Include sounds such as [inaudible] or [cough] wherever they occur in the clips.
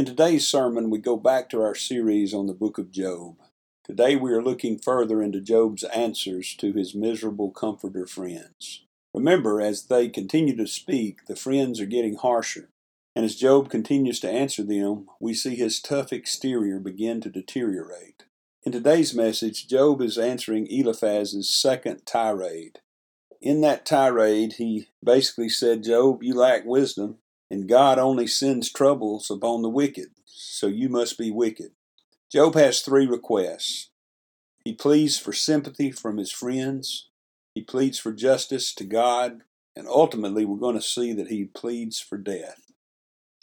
In today's sermon, we go back to our series on the book of Job. Today, we are looking further into Job's answers to his miserable comforter friends. Remember, as they continue to speak, the friends are getting harsher. And as Job continues to answer them, we see his tough exterior begin to deteriorate. In today's message, Job is answering Eliphaz's second tirade. In that tirade, he basically said, Job, you lack wisdom, and God only sends troubles upon the wicked, so you must be wicked. Job has three requests. He pleads for sympathy from his friends, he pleads for justice to God, and ultimately we're going to see that he pleads for death.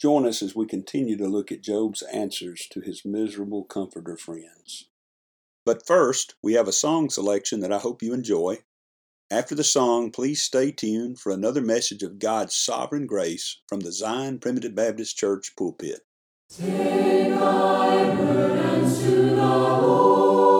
Join us as we continue to look at Job's answers to his miserable comforter friends. But first, we have a song selection that I hope you enjoy. After the song, please stay tuned for another message of God's sovereign grace from the Zion Primitive Baptist Church pulpit. Take burdens to the Lord.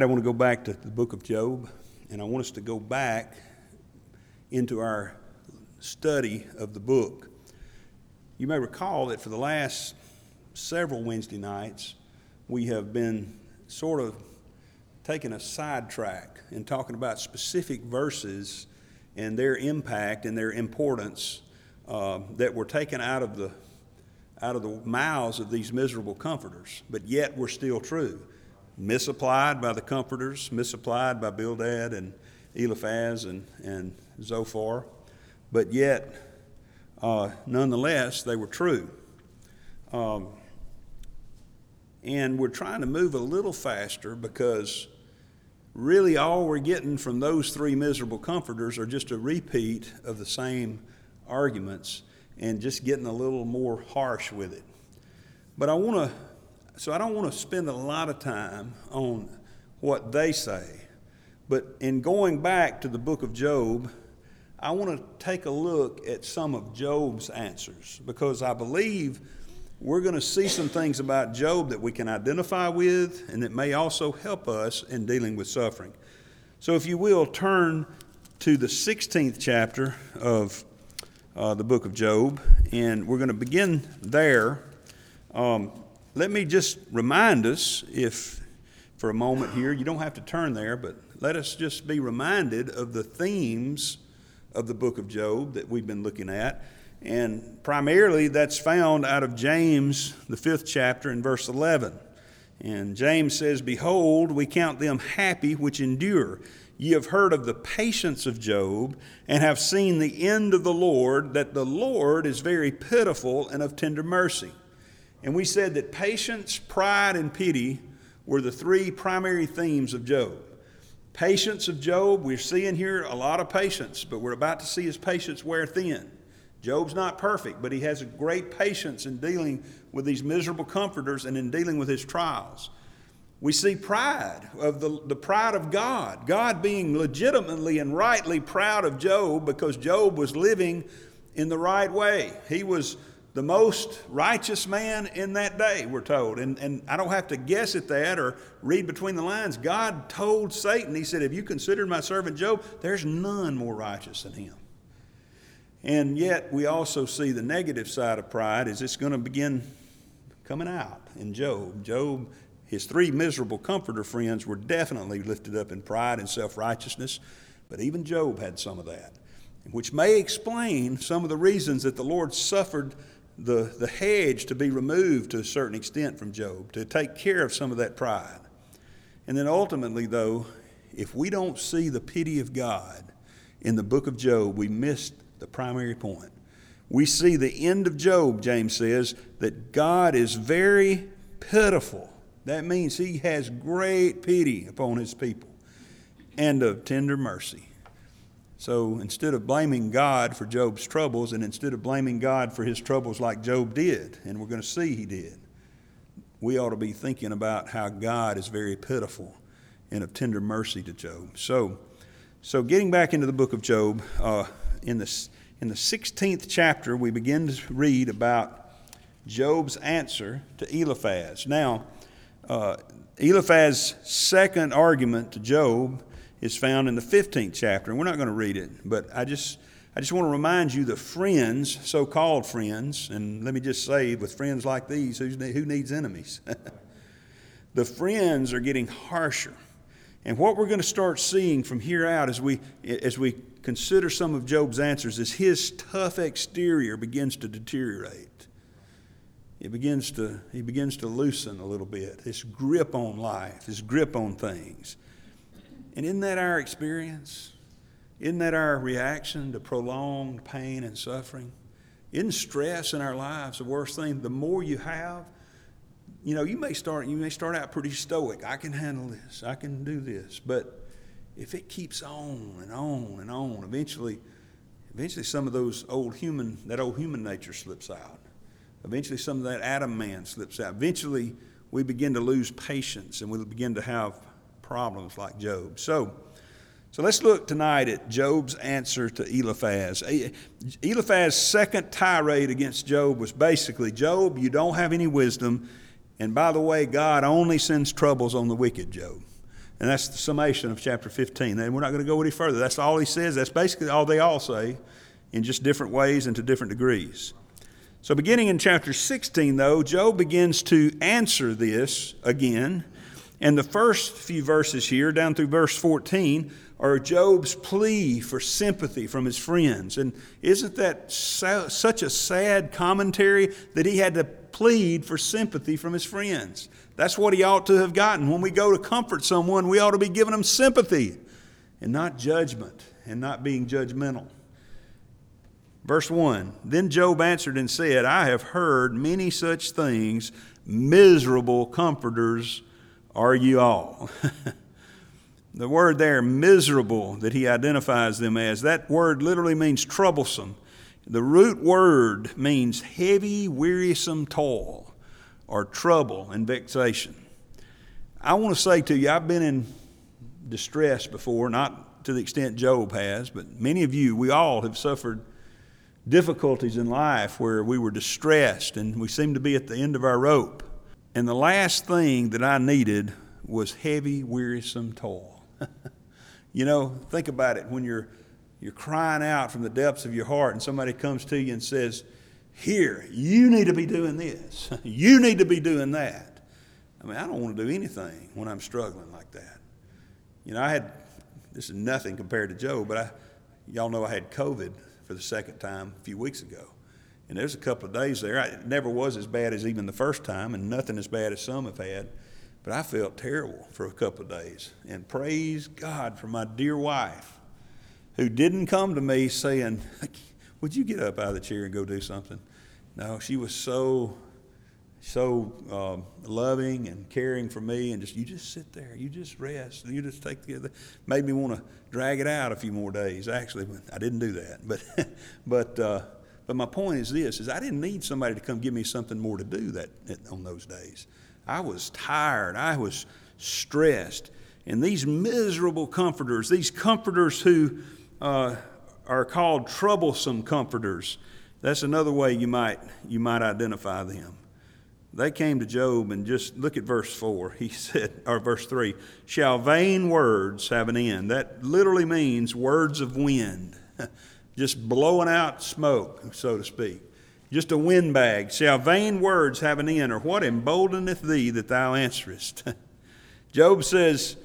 Tonight I want to go back to the book of Job, and I want us to go back into our study of the book. You may recall that for the last several Wednesday nights, we have been sort of taking a sidetrack and talking about specific verses and their impact and their importance uh, that were taken out of the out of the mouths of these miserable comforters, but yet were still true. Misapplied by the comforters, misapplied by Bildad and Eliphaz and, and Zophar, but yet, uh, nonetheless, they were true. Um, and we're trying to move a little faster because really all we're getting from those three miserable comforters are just a repeat of the same arguments and just getting a little more harsh with it. But I want to, so I don't want to spend a lot of time on what they say. But in going back to the book of Job, I want to take a look at some of Job's answers because I believe we're going to see some things about Job that we can identify with and that may also help us in dealing with suffering. So, if you will, turn to the 16th chapter of uh, the book of Job, and we're going to begin there. Um, let me just remind us, if for a moment here, you don't have to turn there, but let us just be reminded of the themes of the book of Job that we've been looking at. And primarily that's found out of James, the fifth chapter, in verse 11. And James says, Behold, we count them happy which endure. Ye have heard of the patience of Job, and have seen the end of the Lord, that the Lord is very pitiful and of tender mercy. And we said that patience, pride, and pity were the three primary themes of Job. Patience of Job, we're seeing here a lot of patience, but we're about to see his patience wear thin. Job's not perfect, but he has a great patience in dealing with these miserable comforters and in dealing with his trials. We see pride of the, the pride of God, God being legitimately and rightly proud of Job because Job was living in the right way. He was the most righteous man in that day, we're told. And, and I don't have to guess at that or read between the lines. God told Satan, He said, Have you considered my servant Job? There's none more righteous than him. And yet, we also see the negative side of pride is it's going to begin coming out in Job. Job, his three miserable comforter friends were definitely lifted up in pride and self righteousness, but even Job had some of that, which may explain some of the reasons that the Lord suffered the, the hedge to be removed to a certain extent from Job, to take care of some of that pride. And then ultimately, though, if we don't see the pity of God in the book of Job, we missed the primary point. We see the end of Job, James says, that God is very pitiful. That means he has great pity upon his people and of tender mercy. So instead of blaming God for Job's troubles, and instead of blaming God for his troubles like Job did, and we're going to see he did, we ought to be thinking about how God is very pitiful and of tender mercy to Job. So, so getting back into the book of Job, uh, in the, in the 16th chapter, we begin to read about Job's answer to Eliphaz. Now, uh, Eliphaz's second argument to Job is found in the 15th chapter, and we're not going to read it, but I just, I just want to remind you the friends, so called friends, and let me just say, with friends like these, who needs enemies? [laughs] the friends are getting harsher. And what we're going to start seeing from here out as we, as we consider some of Job's answers is his tough exterior begins to deteriorate. It begins to, he begins to loosen a little bit, his grip on life, his grip on things. And isn't that our experience? Isn't that our reaction to prolonged pain and suffering? Isn't stress in our lives the worst thing? The more you have, you know, you may start you may start out pretty stoic. I can handle this. I can do this. But if it keeps on and on and on, eventually eventually some of those old human that old human nature slips out. Eventually some of that Adam man slips out. Eventually we begin to lose patience and we begin to have problems like Job. So so let's look tonight at Job's answer to Eliphaz. Eliphaz's second tirade against Job was basically Job, you don't have any wisdom. And by the way, God only sends troubles on the wicked, Job. And that's the summation of chapter 15. And we're not going to go any further. That's all he says. That's basically all they all say in just different ways and to different degrees. So, beginning in chapter 16, though, Job begins to answer this again. And the first few verses here, down through verse 14, are Job's plea for sympathy from his friends. And isn't that so, such a sad commentary that he had to plead for sympathy from his friends? That's what he ought to have gotten. When we go to comfort someone, we ought to be giving them sympathy and not judgment and not being judgmental. Verse 1 Then Job answered and said, I have heard many such things. Miserable comforters are you all. [laughs] the word there, miserable, that he identifies them as, that word literally means troublesome. The root word means heavy, wearisome toil or trouble and vexation. I want to say to you, I've been in distress before, not to the extent Job has, but many of you, we all have suffered difficulties in life where we were distressed and we seemed to be at the end of our rope. And the last thing that I needed was heavy, wearisome toil. [laughs] you know, think about it when you're you're crying out from the depths of your heart and somebody comes to you and says, "Here, you need to be doing this. [laughs] you need to be doing that." I mean, I don't want to do anything when I'm struggling like that. You know, I had this is nothing compared to Job, but I y'all know I had COVID for the second time a few weeks ago. And there's a couple of days there. It never was as bad as even the first time, and nothing as bad as some have had. But I felt terrible for a couple of days. And praise God for my dear wife who didn't come to me saying, [laughs] Would you get up out of the chair and go do something? No, she was so, so um, loving and caring for me, and just, you just sit there, you just rest, you just take the, other. made me want to drag it out a few more days. Actually, I didn't do that. But, [laughs] but, uh, but my point is this: is I didn't need somebody to come give me something more to do that on those days. I was tired. I was stressed. And these miserable comforters, these comforters who uh, are called troublesome comforters, that's another way you might you might identify them. They came to Job and just look at verse 4. He [laughs] said, or verse 3, shall vain words have an end? That literally means words of wind. [laughs] just blowing out smoke, so to speak. Just a windbag. Shall vain words have an end, or what emboldeneth thee that thou answerest? [laughs] Job says,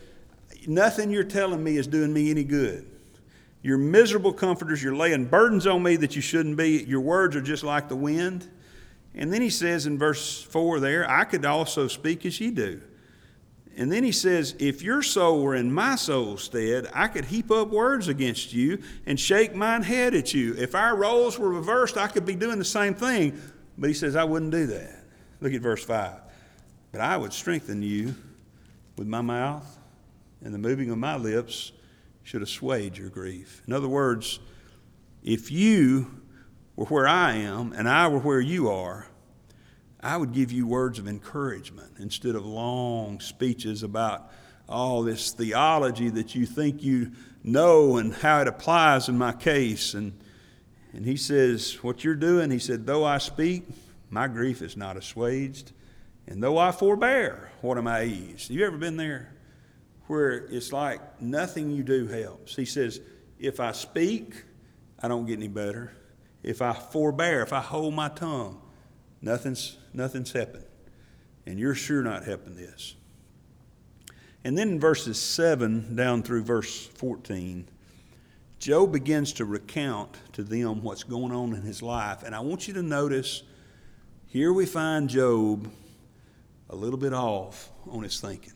Nothing you're telling me is doing me any good. You're miserable comforters. You're laying burdens on me that you shouldn't be. Your words are just like the wind. And then he says in verse 4 there, I could also speak as ye do. And then he says, If your soul were in my soul's stead, I could heap up words against you and shake mine head at you. If our roles were reversed, I could be doing the same thing. But he says, I wouldn't do that. Look at verse 5. But I would strengthen you with my mouth, and the moving of my lips should assuage your grief. In other words, if you were where I am and I were where you are, I would give you words of encouragement instead of long speeches about all this theology that you think you know and how it applies in my case. And, and he says, What you're doing, he said, though I speak, my grief is not assuaged. And though I forbear, what am I eased? Have you ever been there where it's like nothing you do helps? He says, If I speak, I don't get any better. If I forbear, if I hold my tongue, Nothing's, nothing's happened. And you're sure not helping this. And then in verses 7 down through verse 14, Job begins to recount to them what's going on in his life. And I want you to notice here we find Job a little bit off on his thinking.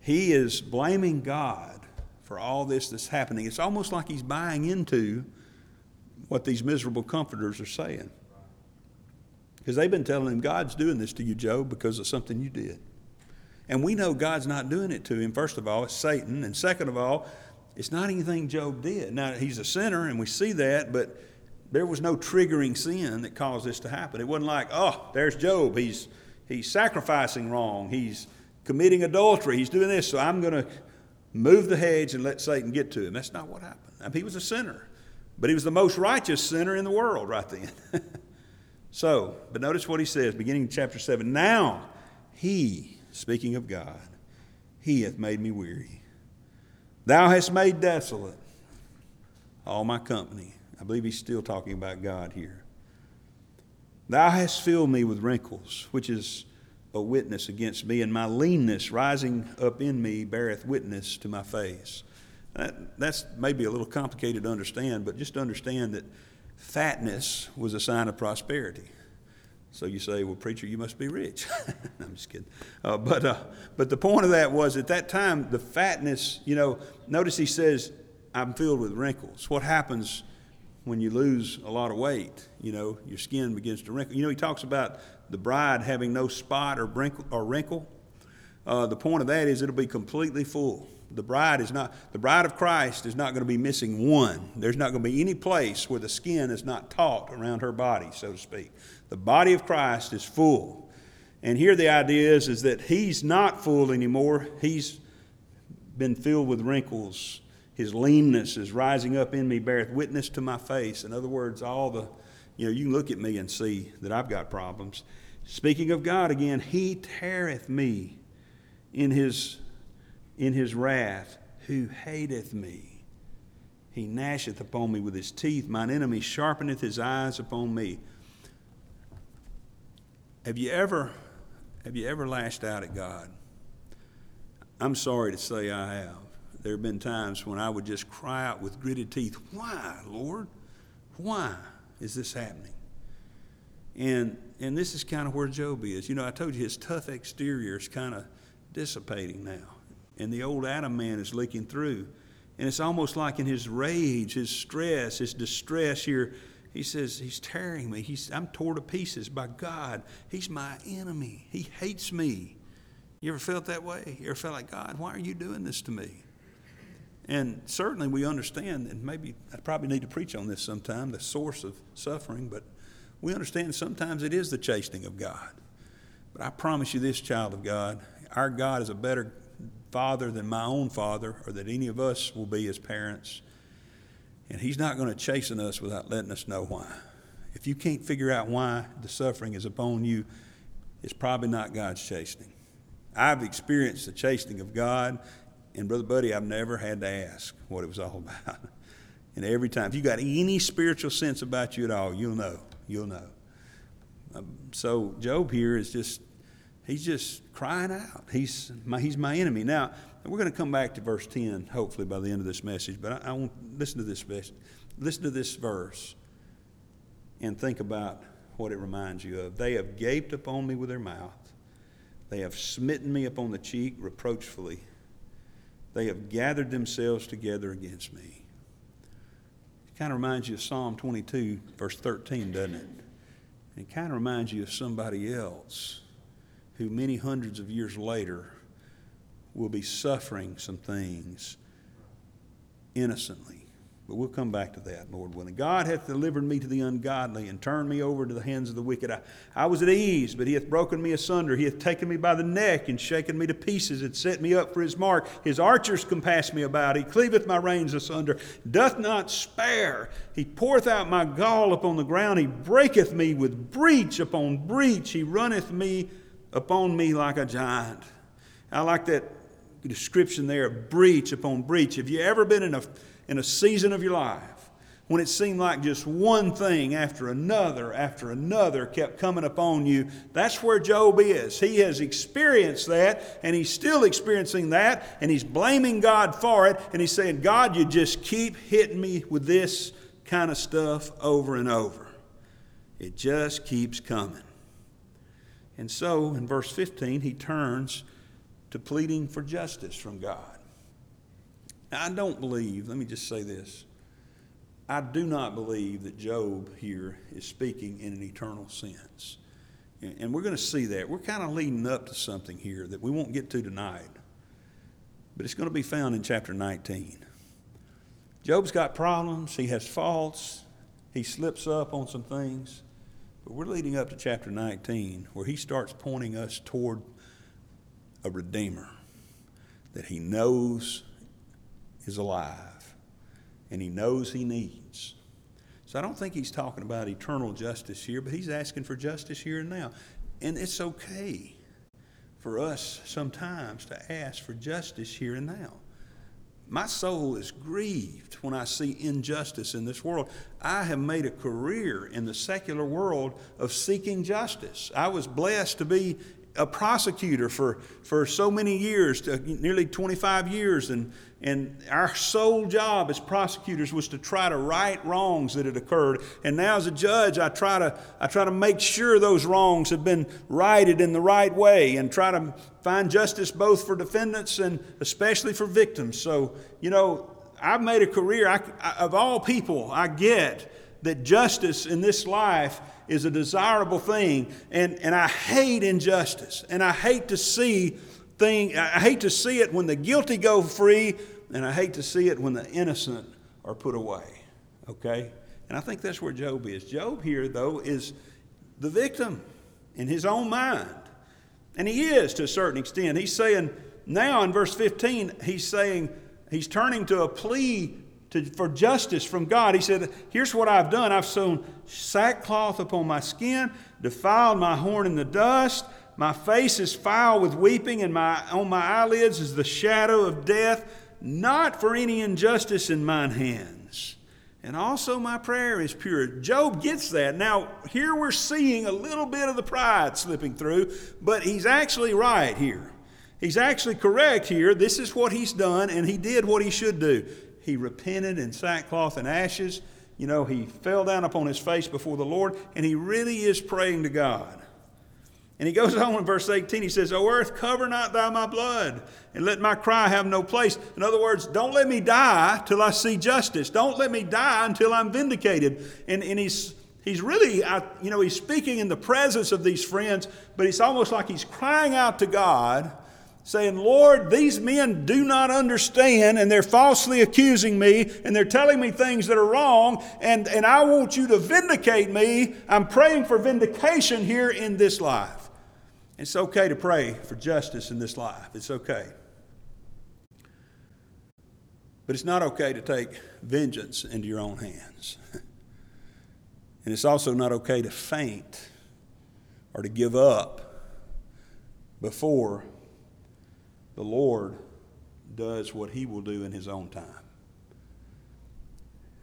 He is blaming God for all this that's happening. It's almost like he's buying into what these miserable comforters are saying. Because they've been telling him, God's doing this to you, Job, because of something you did. And we know God's not doing it to him. First of all, it's Satan. And second of all, it's not anything Job did. Now, he's a sinner, and we see that, but there was no triggering sin that caused this to happen. It wasn't like, oh, there's Job. He's, he's sacrificing wrong. He's committing adultery. He's doing this, so I'm going to move the hedge and let Satan get to him. That's not what happened. I mean, he was a sinner, but he was the most righteous sinner in the world right then. [laughs] So, but notice what he says, beginning in chapter 7. Now, he, speaking of God, he hath made me weary. Thou hast made desolate all my company. I believe he's still talking about God here. Thou hast filled me with wrinkles, which is a witness against me, and my leanness rising up in me beareth witness to my face. That, that's maybe a little complicated to understand, but just understand that fatness was a sign of prosperity. So you say, well, preacher, you must be rich. [laughs] I'm just kidding. Uh, but, uh, but the point of that was at that time, the fatness, you know, notice he says, I'm filled with wrinkles. What happens when you lose a lot of weight? You know, your skin begins to wrinkle. You know, he talks about the bride having no spot or wrinkle. Or wrinkle. Uh, the point of that is it'll be completely full. The bride is not, the bride of Christ is not going to be missing one. There's not going to be any place where the skin is not taut around her body, so to speak. The body of Christ is full. And here the idea is, is that he's not full anymore. He's been filled with wrinkles. His leanness is rising up in me, beareth witness to my face. In other words, all the, you know, you can look at me and see that I've got problems. Speaking of God again, he teareth me in his in his wrath, who hateth me. He gnasheth upon me with his teeth. Mine enemy sharpeneth his eyes upon me. Have you ever have you ever lashed out at God? I'm sorry to say I have. There have been times when I would just cry out with gritted teeth, Why, Lord? Why is this happening? And and this is kind of where Job is. You know, I told you his tough exterior is kind of dissipating now and the old Adam man is leaking through. And it's almost like in his rage, his stress, his distress here, he says, He's tearing me. He's, I'm torn to pieces by God. He's my enemy. He hates me. You ever felt that way? You ever felt like, God, why are you doing this to me? And certainly we understand, and maybe I probably need to preach on this sometime, the source of suffering, but we understand sometimes it is the chastening of God. But I promise you this, child of God, our God is a better father than my own father or that any of us will be as parents. And He's not going to chasten us without letting us know why. If you can't figure out why the suffering is upon you, it's probably not God's chastening. I've experienced the chastening of God, and Brother Buddy, I've never had to ask what it was all [laughs] about. And every time, if you've got any spiritual sense about you at all, you'll know. You'll know. Um, so Job here is just he's just crying out. He's my, he's my enemy. Now, we're going to come back to verse 10, hopefully, by the end of this message, but I, I want listen to this listen to this verse and think about what it reminds you of. They have gaped upon me with their mouth. They have smitten me upon the cheek reproachfully. They have gathered themselves together against me. It kind of reminds you of Psalm 22, verse 13, doesn't it? It kind of reminds you of somebody else who many hundreds of years later will be suffering some things innocently. But we'll come back to that, Lord willing. God hath delivered me to the ungodly and turned me over to the hands of the wicked. I, I was at ease, but he hath broken me asunder. He hath taken me by the neck and shaken me to pieces and set me up for his mark. His archers compass me about. He cleaveth my reins asunder, doth not spare. He poureth out my gall upon the ground. He breaketh me with breach upon breach. He runneth me upon me like a giant. I like that description there breach upon breach. Have you ever been in a, in a season of your life when it seemed like just one thing after another after another kept coming upon you? That's where Job is. He has experienced that, and he's still experiencing that, and he's blaming God for it, and he's saying, God, you just keep hitting me with this kind of stuff over and over. It just keeps coming. And so in verse 15, he turns to pleading for justice from God. Now, I don't believe, let me just say this. I do not believe that Job here is speaking in an eternal sense. And we're going to see that. We're kind of leading up to something here that we won't get to tonight. But it's going to be found in chapter 19. Job's got problems, he has faults, he slips up on some things. But we're leading up to chapter 19 where he starts pointing us toward a Redeemer that he knows is alive and he knows he needs. So I don't think he's talking about eternal justice here, but he's asking for justice here and now. And it's okay for us sometimes to ask for justice here and now. My soul is grieved when I see injustice in this world. I have made a career in the secular world of seeking justice. I was blessed to be a prosecutor for, for so many years, nearly 25 years, and, and our sole job as prosecutors was to try to right wrongs that had occurred. And now, as a judge, I try to, I try to make sure those wrongs have been righted in the right way and try to find justice both for defendants and especially for victims. So, you know, I've made a career, I, of all people, I get that justice in this life is a desirable thing. And, and I hate injustice. And I hate to see thing I hate to see it when the guilty go free, and I hate to see it when the innocent are put away. Okay? And I think that's where Job is. Job here, though, is the victim in his own mind. And he is to a certain extent. He's saying, now in verse 15, he's saying, he's turning to a plea to, for justice from God. He said, Here's what I've done I've sewn sackcloth upon my skin, defiled my horn in the dust. My face is foul with weeping, and my, on my eyelids is the shadow of death, not for any injustice in mine hands. And also my prayer is pure. Job gets that. Now, here we're seeing a little bit of the pride slipping through, but he's actually right here. He's actually correct here. This is what he's done, and he did what he should do. He repented in sackcloth and ashes. You know, he fell down upon his face before the Lord, and he really is praying to God. And he goes [laughs] on in verse 18, he says, O earth, cover not thou my blood, and let my cry have no place. In other words, don't let me die till I see justice. Don't let me die until I'm vindicated. And, and he's, he's really, you know, he's speaking in the presence of these friends, but it's almost like he's crying out to God saying, Lord, these men do not understand and they're falsely accusing me and they're telling me things that are wrong and, and I want you to vindicate me. I'm praying for vindication here in this life. It's okay to pray for justice in this life. It's okay. But it's not okay to take vengeance into your own hands. [laughs] and it's also not okay to faint or to give up before the Lord does what He will do in His own time.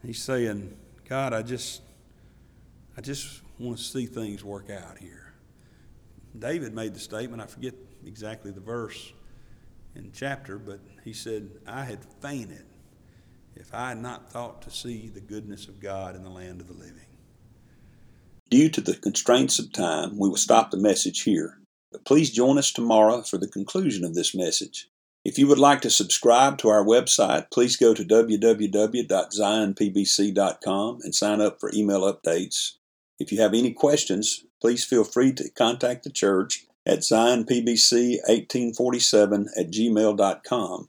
He's saying, God, I just, I just want to see things work out here. David made the statement, I forget exactly the verse in chapter, but he said, I had fainted if I had not thought to see the goodness of God in the land of the living. Due to the constraints of time, we will stop the message here. But please join us tomorrow for the conclusion of this message. If you would like to subscribe to our website, please go to www.zionpbc.com and sign up for email updates. If you have any questions, please feel free to contact the church at zionpbc1847 at gmail.com.